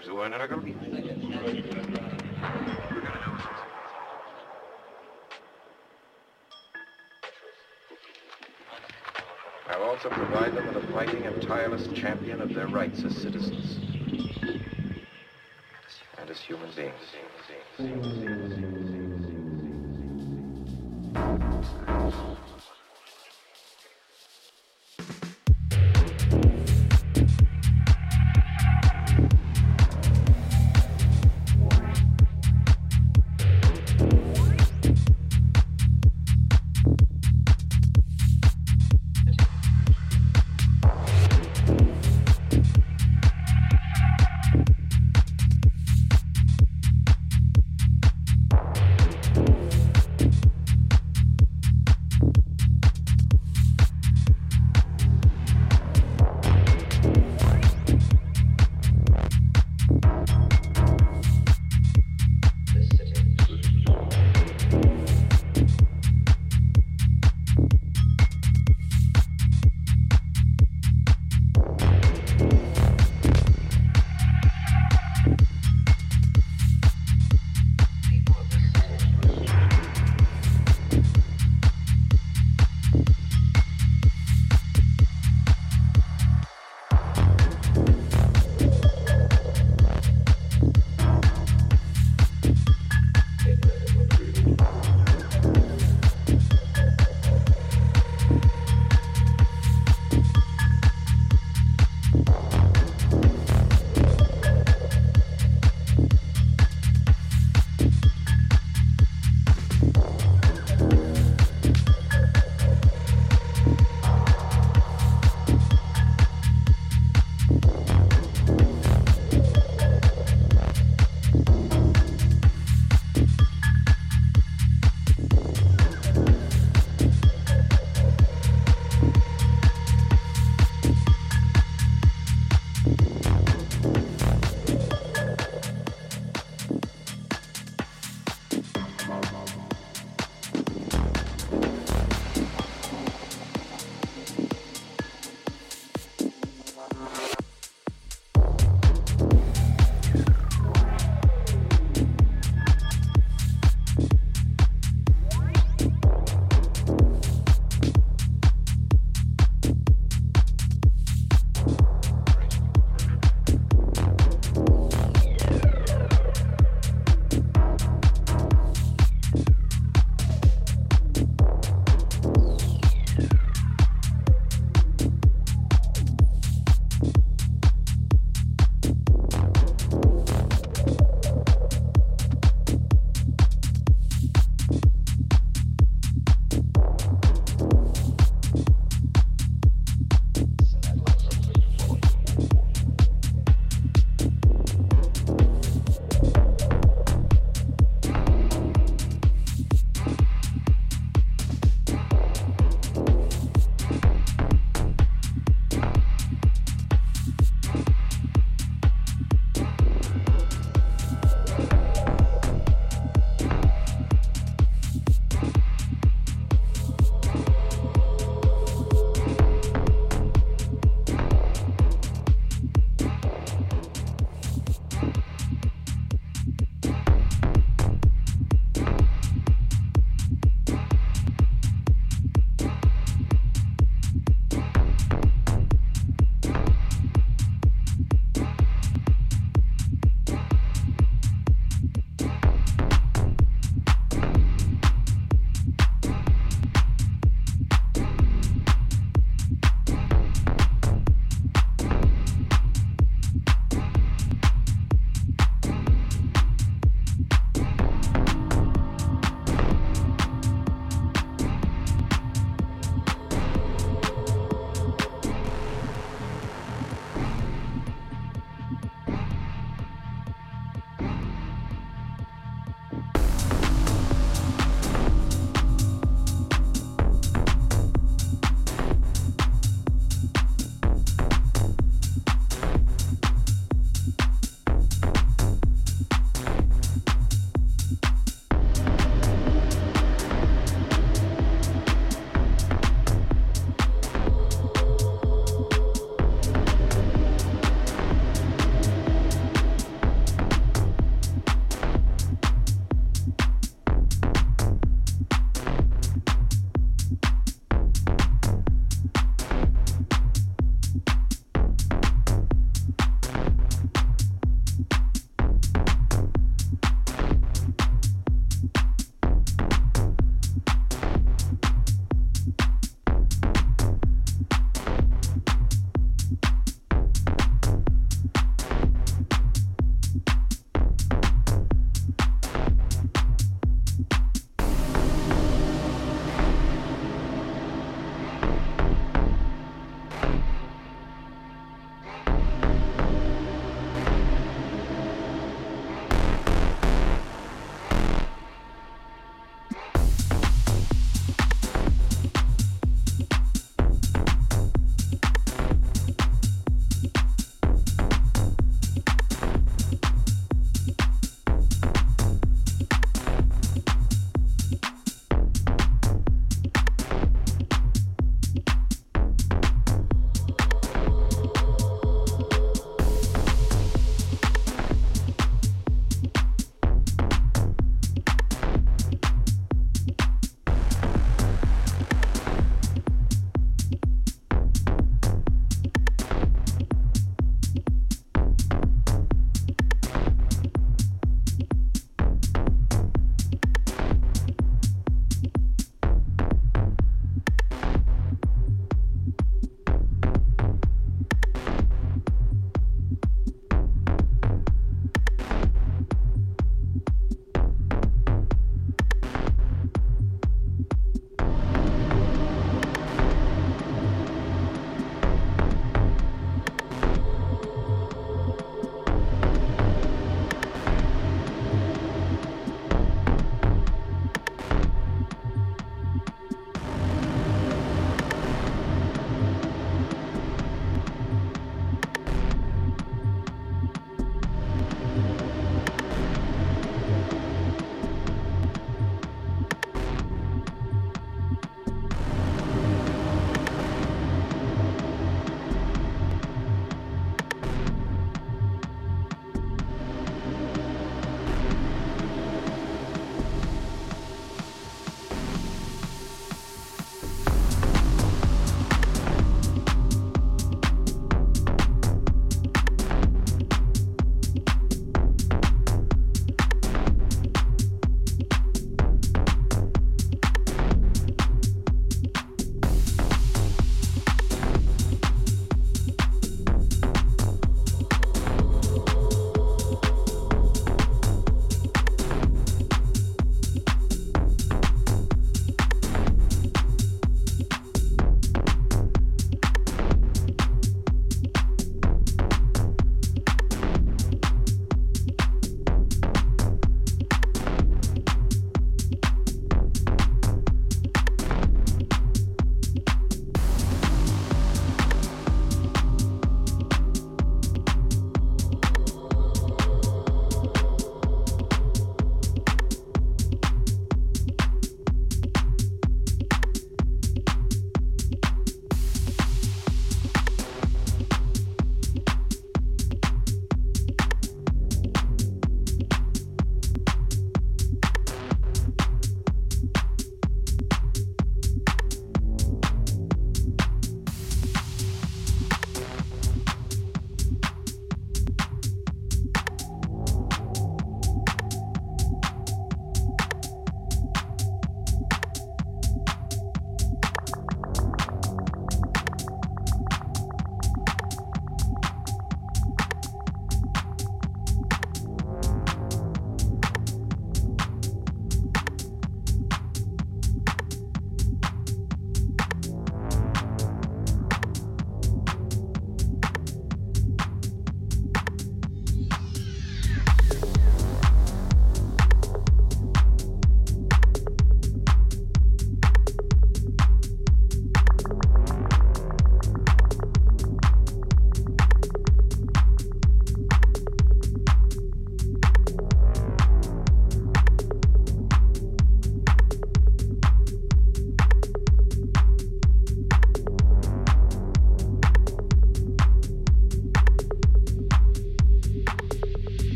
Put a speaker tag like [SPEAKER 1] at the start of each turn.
[SPEAKER 1] be. I'll also provide them with a fighting and tireless champion of their rights as citizens and as human beings.